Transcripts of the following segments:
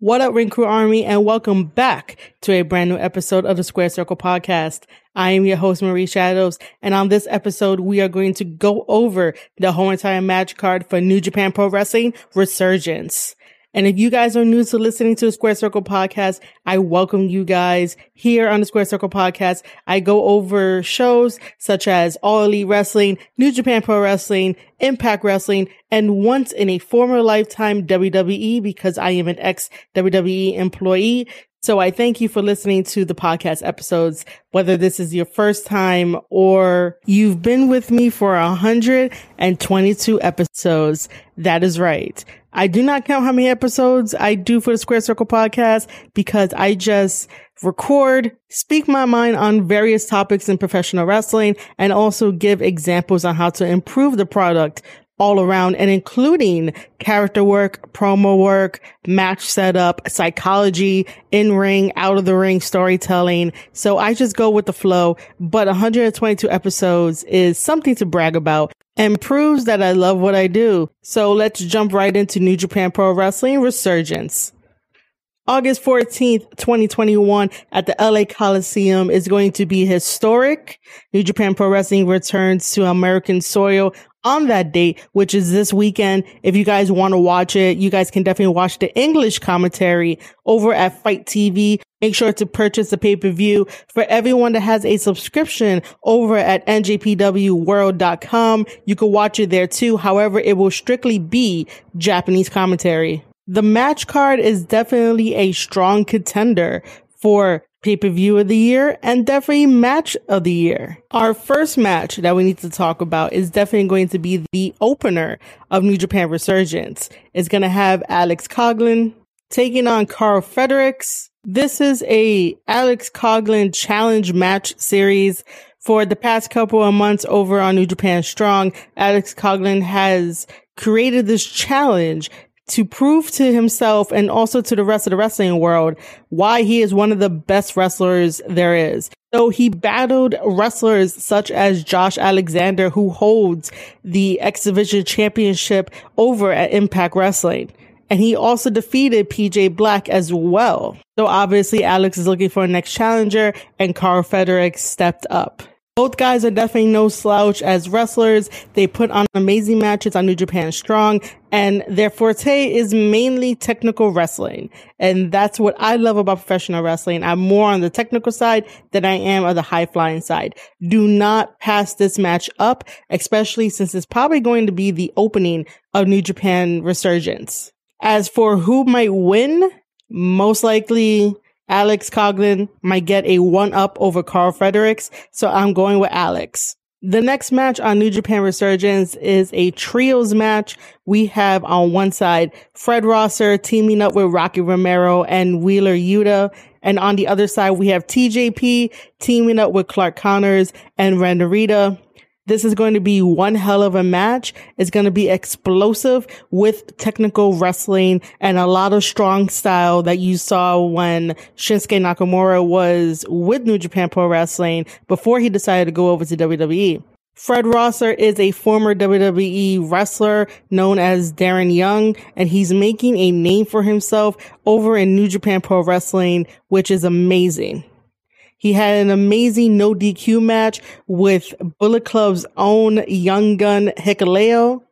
What up, Ring Crew Army, and welcome back to a brand new episode of the Square Circle Podcast. I am your host, Marie Shadows, and on this episode, we are going to go over the whole entire match card for New Japan Pro Wrestling Resurgence. And if you guys are new to listening to the Square Circle podcast, I welcome you guys here on the Square Circle podcast. I go over shows such as All Elite Wrestling, New Japan Pro Wrestling, Impact Wrestling, and once in a former lifetime WWE because I am an ex WWE employee. So I thank you for listening to the podcast episodes, whether this is your first time or you've been with me for 122 episodes. That is right. I do not count how many episodes I do for the Square Circle podcast because I just record, speak my mind on various topics in professional wrestling and also give examples on how to improve the product all around and including character work, promo work, match setup, psychology, in ring, out of the ring storytelling. So I just go with the flow, but 122 episodes is something to brag about and proves that I love what I do. So let's jump right into New Japan Pro Wrestling Resurgence. August 14th, 2021 at the LA Coliseum is going to be historic. New Japan Pro Wrestling returns to American soil on that date, which is this weekend. If you guys want to watch it, you guys can definitely watch the English commentary over at FITE TV. Make sure to purchase the pay-per-view for everyone that has a subscription over at njpwworld.com. You can watch it there too. However, it will strictly be Japanese commentary. The match card is definitely a strong contender for pay-per-view of the year and definitely match of the year. Our first match that we need to talk about is definitely going to be the opener of New Japan Resurgence. It's going to have Alex Coughlin taking on Karl Fredericks. This is a Alex Coughlin challenge match series for the past couple of months over on New Japan Strong. Alex Coughlin has created this challenge to prove to himself and also to the rest of the wrestling world why he is one of the best wrestlers there is. So he battled wrestlers such as Josh Alexander, who holds the X Division championship over at Impact Wrestling. And he also defeated PJ Black as well. So obviously Alex is looking for a next challenger and Karl Fredericks stepped up. Both guys are definitely no slouch as wrestlers. They put on amazing matches on New Japan Strong and their forte is mainly technical wrestling. And that's what I love about professional wrestling. I'm more on the technical side than I am on the high flying side. Do not pass this match up, especially since it's probably going to be the opening of New Japan Resurgence. As for who might win, most likely Alex Coughlin might get a one up over Karl Fredericks, so I'm going with Alex. The next match on New Japan Resurgence is a trios match. We have on one side Fred Rosser teaming up with Rocky Romero and Wheeler Yuta. And on the other side, we have TJP teaming up with Clark Connors and Ren Narita. This is going to be one hell of a match. It's going to be explosive with technical wrestling and a lot of strong style that you saw when Shinsuke Nakamura was with New Japan Pro Wrestling before he decided to go over to WWE. Fred Rosser is a former WWE wrestler known as Darren Young, and he's making a name for himself over in New Japan Pro Wrestling, which is amazing. He had an amazing no DQ match with Bullet Club's own young gun Hikuleo,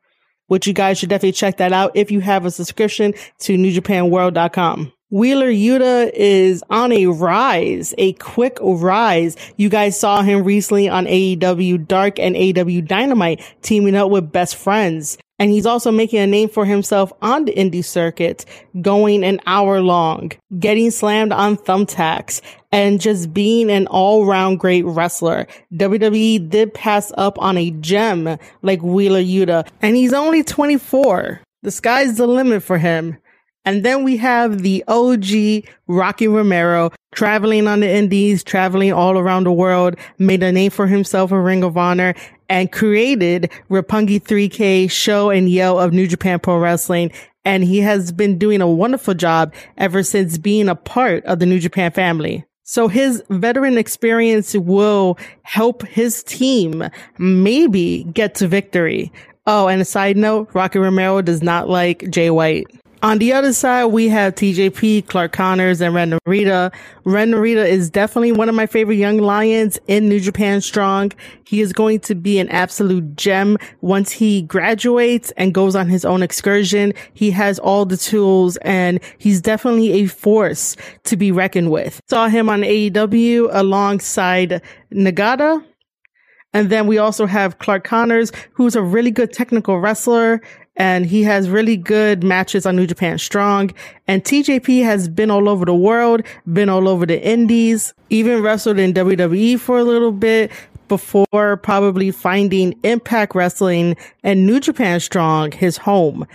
which you guys should definitely check that out if you have a subscription to NewJapanWorld.com. Wheeler Yuta is on a rise, a quick rise. You guys saw him recently on AEW Dark and AEW Dynamite teaming up with best friends. And he's also making a name for himself on the indie circuit, going an hour long, getting slammed on thumbtacks, and just being an all round great wrestler. WWE did pass up on a gem like Wheeler Yuta, and he's only 24. The sky's the limit for him. And then we have the OG Rocky Romero traveling on the indies, traveling all around the world, made a name for himself in Ring of Honor and created Roppongi 3K Sho and YOH of New Japan Pro Wrestling. And he has been doing a wonderful job ever since being a part of the New Japan family. So his veteran experience will help his team maybe get to victory. Oh, and a side note, Rocky Romero does not like Jay White. On the other side, we have TJP, Clark Connors, and Ren Narita. Ren Narita is definitely one of my favorite young lions in New Japan Strong. He is going to be an absolute gem once he graduates and goes on his own excursion. He has all the tools and he's definitely a force to be reckoned with. Saw him on AEW alongside Nagata. And then we also have Clark Connors, who's a really good technical wrestler and he has really good matches on New Japan Strong. And TJP has been all over the world, been all over the indies, even wrestled in WWE for a little bit before probably finding Impact Wrestling and New Japan Strong his home.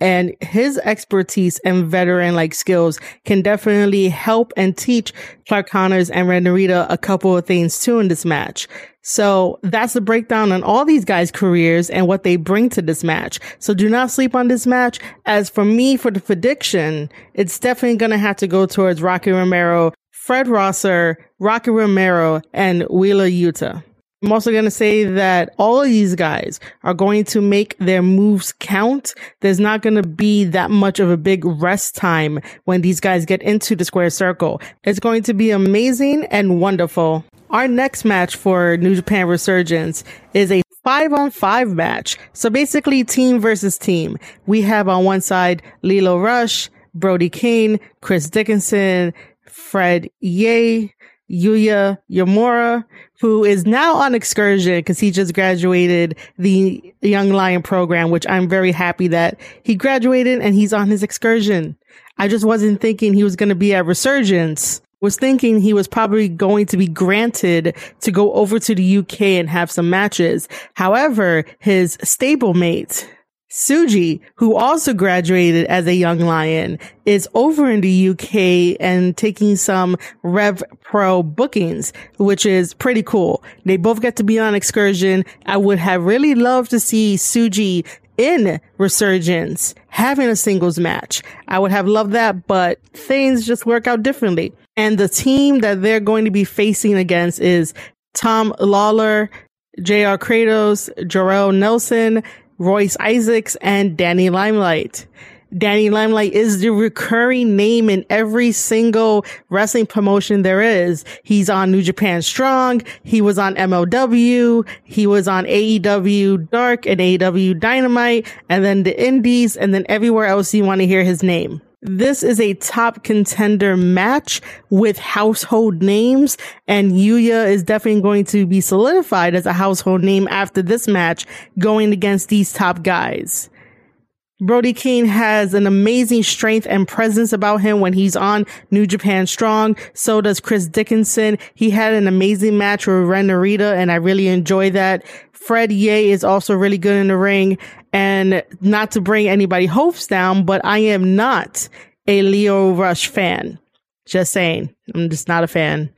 And his expertise and veteran like skills can definitely help and teach Clark Connors and Ren Narita a couple of things too in this match. So that's the breakdown on all these guys' careers and what they bring to this match. So do not sleep on this match. As for me, for the prediction, it's definitely going to have to go towards Rocky Romero, Fred Rosser, Rocky Romero, and Wheeler Yuta. I'm also going to say that all of these guys are going to make their moves count. There's not going to be that much of a big rest time when these guys get into the square circle. It's going to be amazing and wonderful. Our next match for New Japan Resurgence is a five on five match. So basically team versus team. We have on one side Lio Rush, Brody King, Chris Dickinson, Fred Ye, Yuya Uemura, who is now on excursion because he just graduated the Young Lion program, which I'm very happy that he graduated and he's on his excursion. I just wasn't thinking he was going to be at Resurgence was thinking he was probably going to be granted to go over to the UK and have some matches. However, his stablemate, Tsuji, who also graduated as a young lion, is over in the UK and taking some Rev Pro bookings, which is pretty cool. They both get to be on excursion. I would have really loved to see Tsuji in Resurgence having a singles match. I would have loved that, but things just work out differently. And the team that they're going to be facing against is Tom Lawlor, JR Kratos, Jorel Nelson, Royce Isaacs, and Danny Limelight. Danny Limelight is the recurring name in every single wrestling promotion there is. He's on New Japan Strong. He was on MLW. He was on AEW Dark and AEW Dynamite and then the Indies and then everywhere else you want to hear his name. This is a top contender match with household names and Yuya is definitely going to be solidified as a household name after this match going against these top guys. Brody King has an amazing strength and presence about him when he's on New Japan Strong. So does Chris Dickinson. He had an amazing match with Ren Narita and I really enjoy that. Fred Ye is also really good in the ring. And not to bring anybody hopes down, but I am not a Lio Rush fan. Just saying. I'm just not a fan.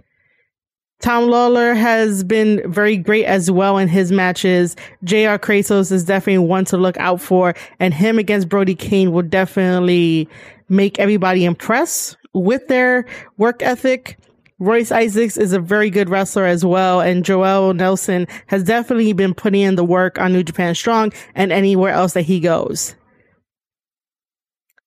Tom Lawlor has been very great as well in his matches. JR Kratos is definitely one to look out for and him against Brody King will definitely make everybody impress with their work ethic. Royce Isaacs is a very good wrestler as well, and Jorel Nelson has definitely been putting in the work on New Japan Strong and anywhere else that he goes.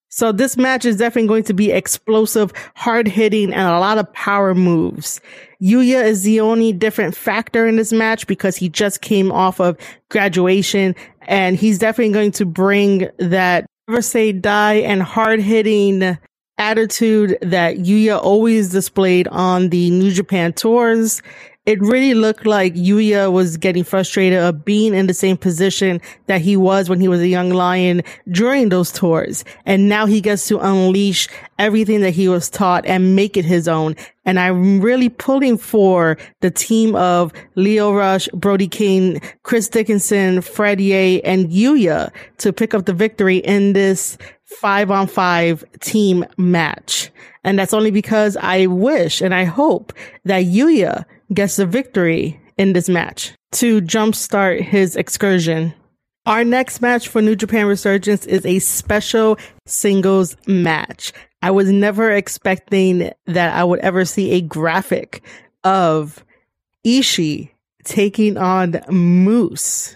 So this match is definitely going to be explosive, hard hitting, and a lot of power moves. Yuya is the only different factor in this match because he just came off of graduation and he's definitely going to bring that never say die and hard hitting attitude that Yuya always displayed on the New Japan tours. It really looked like Yuya was getting frustrated of being in the same position that he was when he was a young lion during those tours. And now he gets to unleash everything that he was taught and make it his own. And I'm really pulling for the team of Lio Rush, Brody King, Chris Dickinson, Fred Ye, and Yuya to pick up the victory in this five on five team match. And that's only because I wish and I hope that Yuya gets the victory in this match to jumpstart his excursion. Our next match for New Japan Resurgence is a special singles match. I was never expecting that I would ever see a graphic of Ishii taking on Moose.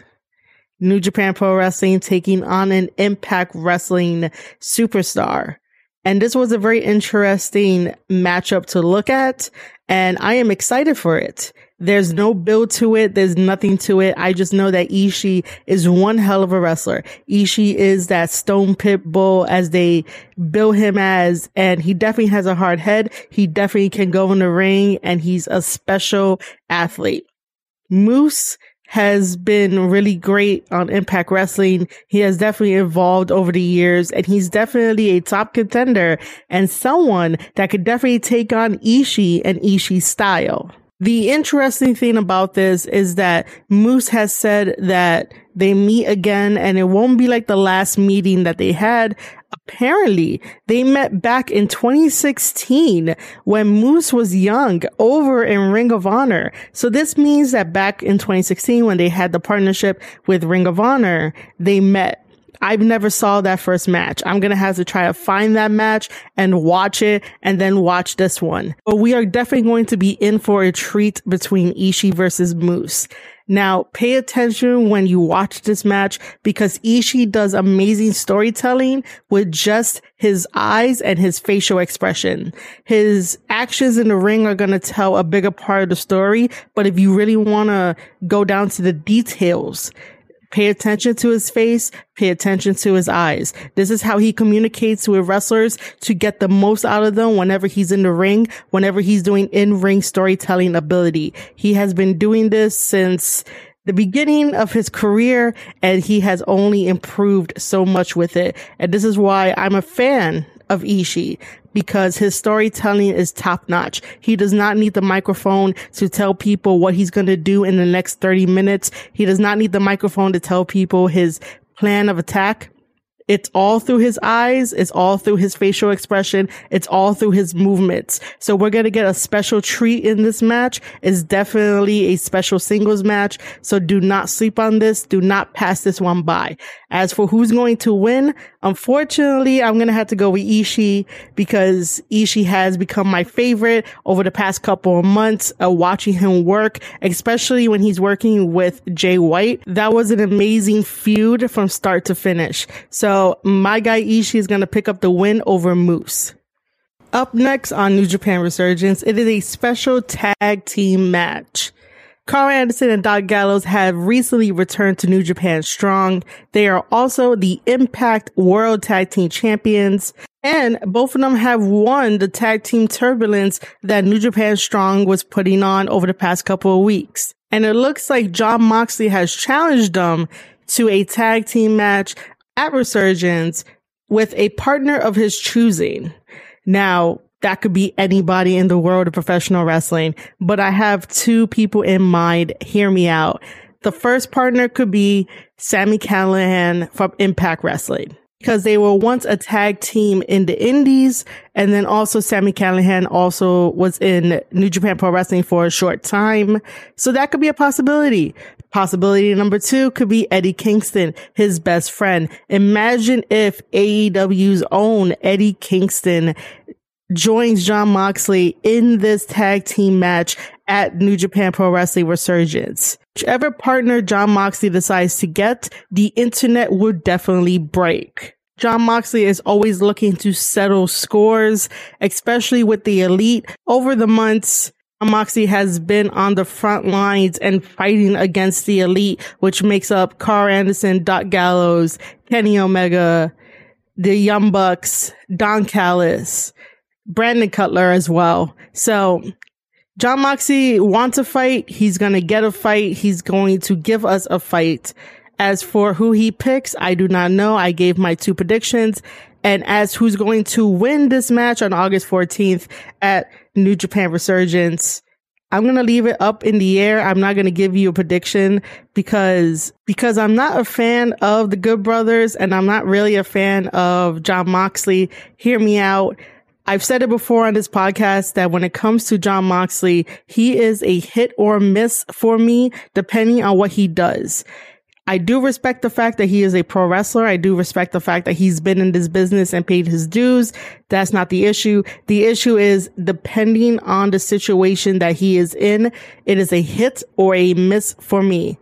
New Japan Pro Wrestling taking on an Impact Wrestling superstar. And this was a very interesting matchup to look at. And I am excited for it. There's no build to it. There's nothing to it. I just know that Ishii is one hell of a wrestler. Ishii is that stone pit bull as they bill him as, and he definitely has a hard head. He definitely can go in the ring and he's a special athlete. Moose has been really great on Impact Wrestling. He has definitely evolved over the years and he's definitely a top contender and someone that could definitely take on Ishii and Ishii's style. The interesting thing about this is that Moose has said that they meet again and it won't be like the last meeting that they had. Apparently, they met back in 2016 when Moose was young over in Ring of Honor. So this means that back in 2016 when they had the partnership with Ring of Honor, they met I've never saw that first match. I'm going to have to try to find that match and watch it and then watch this one. But we are definitely going to be in for a treat between Ishii versus Moose. Now, pay attention when you watch this match because Ishii does amazing storytelling with just his eyes and his facial expression. His actions in the ring are going to tell a bigger part of the story. But if you really want to go down to the details, Pay attention to his face. Pay attention to his eyes. This is how he communicates with wrestlers to get the most out of them whenever he's in the ring, whenever he's doing in-ring storytelling ability. He has been doing this since the beginning of his career and he has only improved so much with it. And this is why I'm a fan of Ishii because his storytelling is top notch. He does not need the microphone to tell people what he's going to do in the next 30 minutes. He does not need the microphone to tell people his plan of attack. It's all through his eyes. It's all through his facial expression. It's all through his movements. So we're going to get a special treat in this match. It's definitely a special singles match. So do not sleep on this. Do not pass this one by. As for who's going to win, unfortunately, I'm going to have to go with Ishii because Ishii has become my favorite over the past couple of months of watching him work, especially when he's working with Jay White. That was an amazing feud from start to finish. So my guy Ishii is going to pick up the win over Moose. Up next on New Japan Resurgence, it is a special tag team match. Karl Anderson and Doc Gallows have recently returned to New Japan Strong. They are also the Impact World Tag Team Champions. And both of them have won the tag team turbulence that New Japan Strong was putting on over the past couple of weeks. And it looks like John Moxley has challenged them to a tag team match at Resurgence with a partner of his choosing. Now, that could be anybody in the world of professional wrestling, but I have two people in mind. Hear me out. The first partner could be Sami Callihan from Impact Wrestling because they were once a tag team in the indies. And then also Sami Callihan also was in New Japan Pro Wrestling for a short time. So that could be a possibility. Possibility number two could be Eddie Kingston, his best friend. Imagine if AEW's own Eddie Kingston joins John Moxley in this tag team match at New Japan Pro Wrestling Resurgence. Whichever partner John Moxley decides to get, the internet would definitely break. John Moxley is always looking to settle scores, especially with the elite. Over the months, Moxley has been on the front lines and fighting against the elite, which makes up Karl Anderson, Doc Gallows, Kenny Omega, the Young Bucks, Don Callis, Brandon Cutler as well. So John Moxley wants a fight. He's going to get a fight. He's going to give us a fight. As for who he picks, I do not know. I gave my two predictions. And as who's going to win this match on August 14th at New Japan Resurgence, I'm going to leave it up in the air. I'm not going to give you a prediction because, because I'm not a fan of the Good Brothers and I'm not really a fan of John Moxley. Hear me out. I've said it before on this podcast that when it comes to John Moxley, he is a hit or miss for me, depending on what he does. I do respect the fact that he is a pro wrestler. I do respect the fact that he's been in this business and paid his dues. That's not the issue. The issue is depending on the situation that he is in, it is a hit or a miss for me.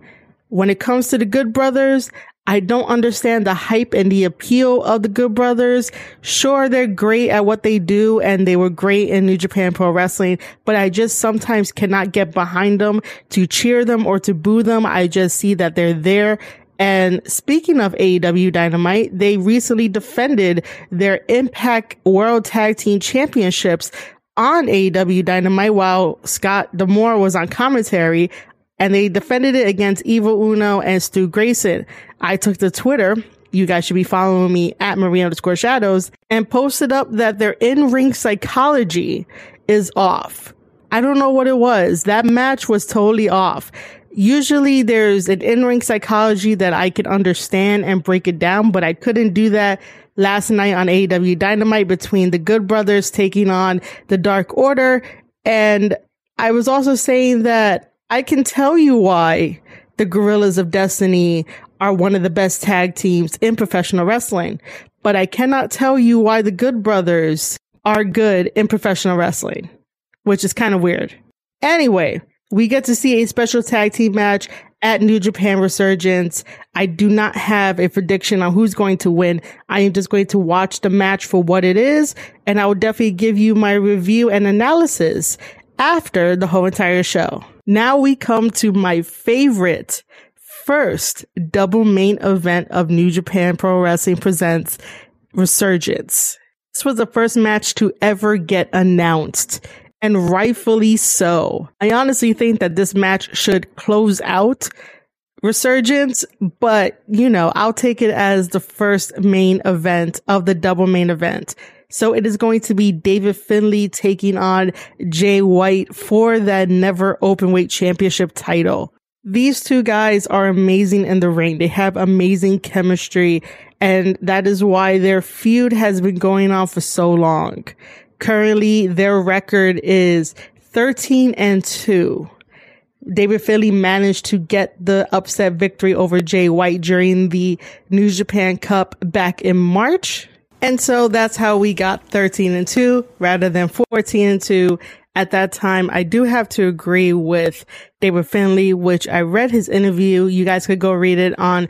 When it comes to the Good Brothers, I don't understand the hype and the appeal of the Good Brothers. Sure, they're great at what they do and they were great in New Japan Pro Wrestling, but I just sometimes cannot get behind them to cheer them or to boo them. I just see that they're there. And speaking of AEW Dynamite, they recently defended their Impact World Tag Team Championships on AEW Dynamite while Scott D'Amore was on commentary and they defended it against Evil Uno and Stu Grayson. I took to Twitter. You guys should be following me at Marie underscore shadows and posted up that their in ring psychology is off. I don't know what it was. That match was totally off. Usually there's an in ring psychology that I could understand and break it down, but I couldn't do that last night on AEW Dynamite between the Good Brothers taking on the Dark Order. And I was also saying that I can tell you why the Guerrillas of Destiny are one of the best tag teams in professional wrestling, but I cannot tell you why the Good Brothers are good in professional wrestling, which is kind of weird. Anyway, we get to see a special tag team match at New Japan Resurgence. I do not have a prediction on who's going to win. I am just going to watch the match for what it is, and I will definitely give you my review and analysis after the whole entire show. Now we come to my favorite first double main event of New Japan Pro Wrestling presents Resurgence. This was the first match to ever get announced and rightfully so. I honestly think that this match should close out Resurgence, but you know, I'll take it as the first main event of the double main event. So it is going to be David Finlay taking on Jay White for that never open weight championship title. These two guys are amazing in the ring. They have amazing chemistry and that is why their feud has been going on for so long. Currently, their record is 13 and 2. David Finlay managed to get the upset victory over Jay White during the New Japan Cup back in March. And so that's how we got 13 and 2 rather than 14 and 2 at that time. I do have to agree with David Finlay, which I read his interview. You guys could go read it on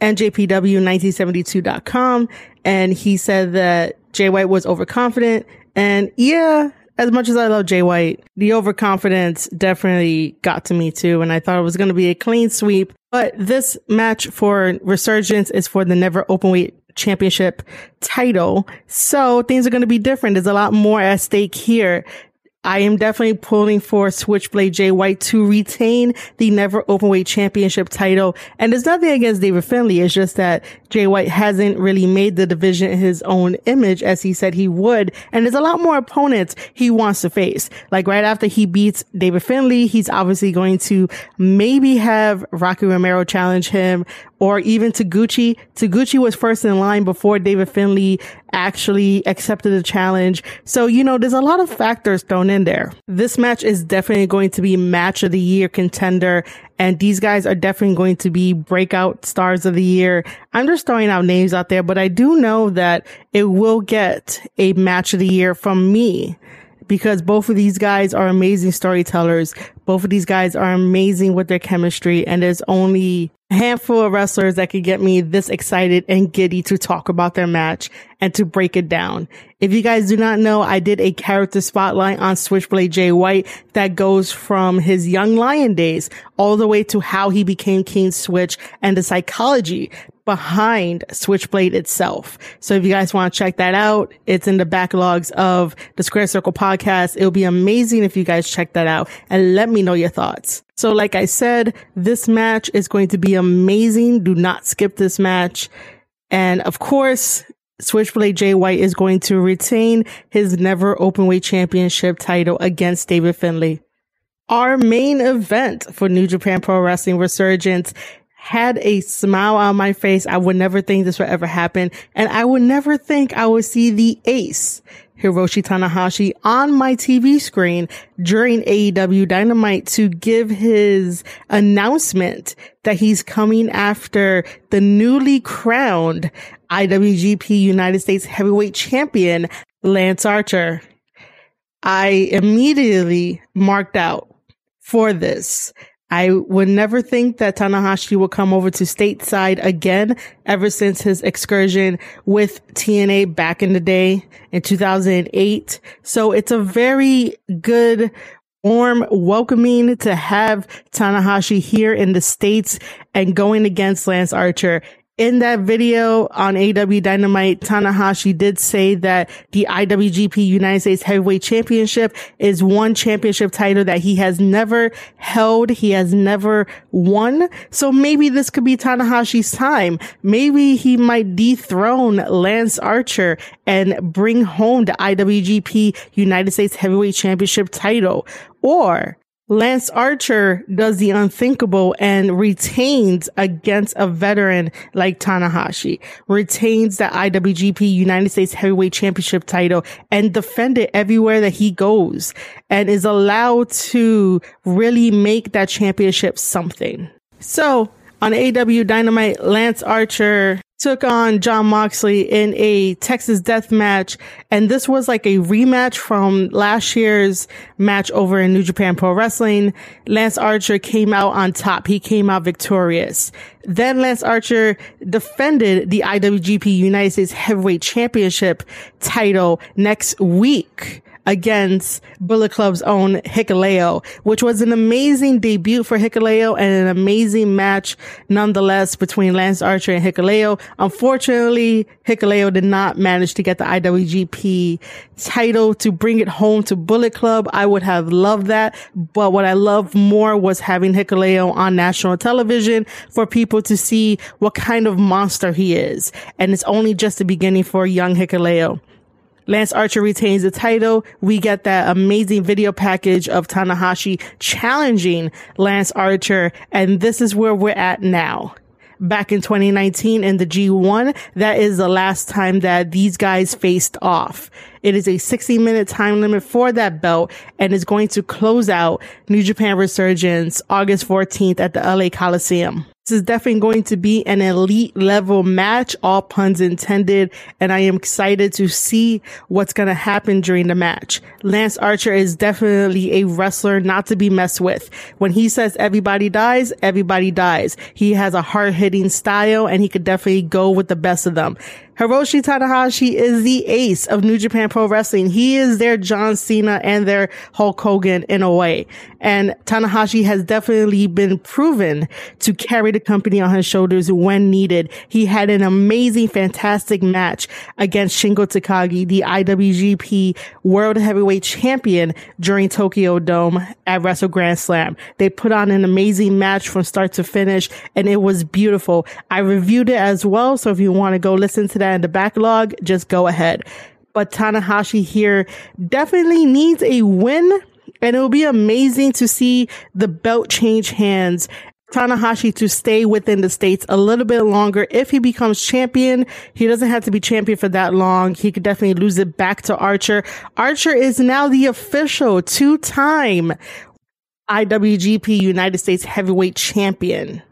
njpw1972.com. And he said that Jay White was overconfident. And yeah, as much as I love Jay White, the overconfidence definitely got to me too. And I thought it was going to be a clean sweep. But this match for Resurgence is for the never open weight championship title. So things are going to be different. There's a lot more at stake here. I am definitely pulling for Switchblade Jay White to retain the never openweight championship title. And there's nothing against David Finlay. It's just that Jay White hasn't really made the division his own image as he said he would. And there's a lot more opponents he wants to face. Like right after he beats David Finlay, he's obviously going to maybe have Rocky Romero challenge him or even Taguchi. Taguchi was first in line before David Finlay actually accepted the challenge. So, you know, there's a lot of factors thrown in there. This match is definitely going to be match of the year contender. And these guys are definitely going to be breakout stars of the year. I'm just throwing out names out there, but I do know that it will get a match of the year from me because both of these guys are amazing storytellers. Both of these guys are amazing with their chemistry and there's only a handful of wrestlers that could get me this excited and giddy to talk about their match and to break it down. If you guys do not know, I did a character spotlight on Switchblade Jay White that goes from his young lion days all the way to how he became King Switch and the psychology behind Switchblade itself. So if you guys want to check that out, it's in the backlogs of the Square Circle podcast. It'll be amazing if you guys check that out and let me know your thoughts. So like I said, this match is going to be amazing. Do not skip this match. And of course, Switchblade Jay White is going to retain his never openweight championship title against David Finlay. Our main event for New Japan Pro Wrestling Resurgence had a smile on my face. I would never think this would ever happen. And I would never think I would see the ace, Hiroshi Tanahashi, on my TV screen during AEW Dynamite to give his announcement that he's coming after the newly crowned IWGP United States Heavyweight Champion, Lance Archer. I immediately marked out for this I would never think that Tanahashi will come over to stateside again ever since his excursion with TNA back in the day in 2008. So it's a very good warm welcoming to have Tanahashi here in the States and going against Lance Archer in that video on AEW Dynamite, Tanahashi did say that the IWGP United States Heavyweight Championship is one championship title that he has never held. He has never won. So maybe this could be Tanahashi's time. Maybe he might dethrone Lance Archer and bring home the IWGP United States Heavyweight Championship title. Or Lance Archer does the unthinkable and retains against a veteran like Tanahashi, retains the IWGP United States Heavyweight Championship title and defend it everywhere that he goes and is allowed to really make that championship something. So on AEW Dynamite, Lance Archer took on John Moxley in a Texas death match. And this was like a rematch from last year's match over in New Japan Pro Wrestling. Lance Archer came out on top. He came out victorious. Then Lance Archer defended the IWGP United States Heavyweight Championship title next week against Bullet Club's own Hikuleo, which was an amazing debut for Hikuleo and an amazing match nonetheless between Lance Archer and Hikuleo. Unfortunately, Hikuleo did not manage to get the IWGP title to bring it home to Bullet Club. I would have loved that. But what I loved more was having Hikuleo on national television for people to see what kind of monster he is. And it's only just the beginning for young Hikuleo. Lance Archer retains the title. We get that amazing video package of Tanahashi challenging Lance Archer. And this is where we're at now. Back in 2019 in the G1, that is the last time that these guys faced off. It is a 60 minute time limit for that belt and is going to close out New Japan Resurgence August 14th at the LA Coliseum. This is definitely going to be an elite level match, all puns intended, and I am excited to see what's going to happen during the match. Lance Archer is definitely a wrestler not to be messed with. When he says everybody dies, everybody dies. He has a hard hitting style and he could definitely go with the best of them. Hiroshi Tanahashi is the ace of New Japan Pro Wrestling. He is their John Cena and their Hulk Hogan in a way. And Tanahashi has definitely been proven to carry the company on his shoulders when needed. He had an amazing, fantastic match against Shingo Takagi, the IWGP World Heavyweight Champion during Tokyo Dome at Wrestle Grand Slam. They put on an amazing match from start to finish and it was beautiful. I reviewed it as well. So if you want to go listen to that in the backlog, just go ahead. But Tanahashi here definitely needs a win. And it will be amazing to see the belt change hands Tanahashi to stay within the states a little bit longer. If he becomes champion, he doesn't have to be champion for that long. He could definitely lose it back to Archer. Archer is now the official two time IWGP United States heavyweight champion.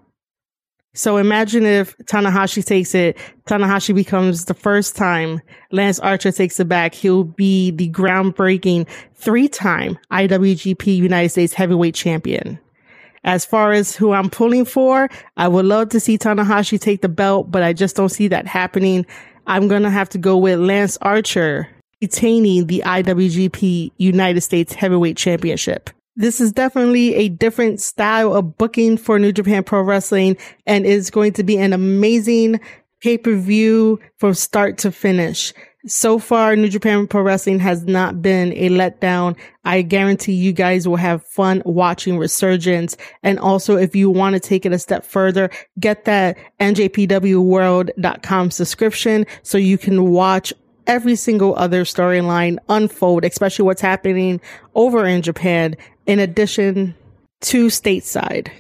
So imagine if Tanahashi takes it, Tanahashi becomes the first time Lance Archer takes it back. He'll be the groundbreaking three time IWGP United States heavyweight champion. As far as who I'm pulling for, I would love to see Tanahashi take the belt, but I just don't see that happening. I'm going to have to go with Lance Archer retaining the IWGP United States Heavyweight Championship. This is definitely a different style of booking for New Japan Pro Wrestling and is going to be an amazing pay per view from start to finish. So far, New Japan Pro Wrestling has not been a letdown. I guarantee you guys will have fun watching Resurgence. And also, if you want to take it a step further, get that njpwworld.com subscription so you can watch every single other storyline unfold, especially what's happening over in Japan, in addition to stateside.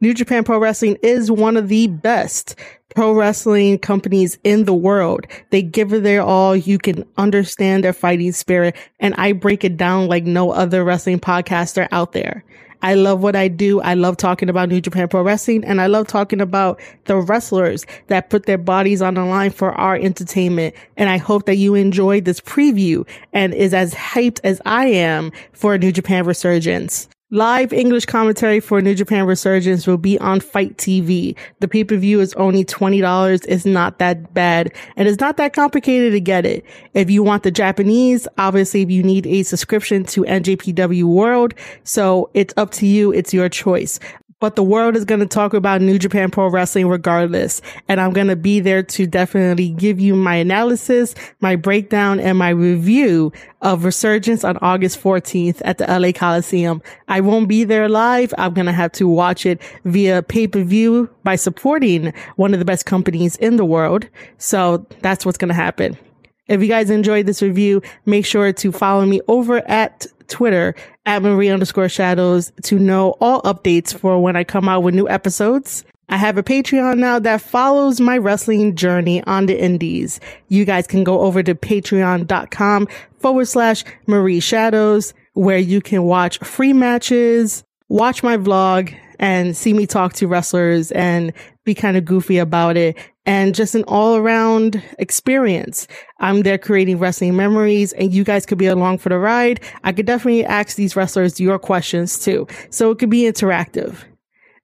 New Japan Pro Wrestling is one of the best pro wrestling companies in the world. They give it their all. You can understand their fighting spirit. And I break it down like no other wrestling podcaster out there. I love what I do. I love talking about New Japan Pro Wrestling and I love talking about the wrestlers that put their bodies on the line for our entertainment. And I hope that you enjoyed this preview and is as hyped as I am for New Japan Resurgence. Live English commentary for New Japan Resurgence will be on FITE TV. The pay-per-view is only $20. It's not that bad and it's not that complicated to get it. If you want the Japanese, obviously you need a subscription to NJPW World. So it's up to you. It's your choice but the world is going to talk about New Japan Pro Wrestling regardless. And I'm going to be there to definitely give you my analysis, my breakdown, and my review of Resurgence on August 14th at the LA Coliseum. I won't be there live. I'm going to have to watch it via pay per view by supporting one of the best companies in the world. So that's what's going to happen. If you guys enjoyed this review, make sure to follow me over at Twitter at Marie underscore shadows to know all updates for when I come out with new episodes. I have a Patreon now that follows my wrestling journey on the indies. You guys can go over to patreon.com forward slash Marie Shadows where you can watch free matches, watch my vlog and see me talk to wrestlers and be kind of goofy about it and just an all around experience. I'm there creating wrestling memories and you guys could be along for the ride. I could definitely ask these wrestlers your questions too. So it could be interactive.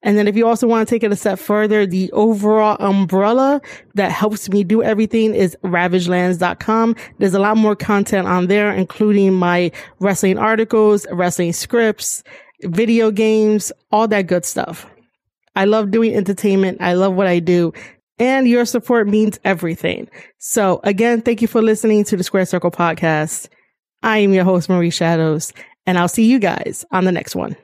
And then if you also want to take it a step further, the overall umbrella that helps me do everything is ravagelands.com. There's a lot more content on there, including my wrestling articles, wrestling scripts, video games, all that good stuff. I love doing entertainment. I love what I do and your support means everything. So again, thank you for listening to the Square Circle podcast. I am your host, Marie Shadows, and I'll see you guys on the next one.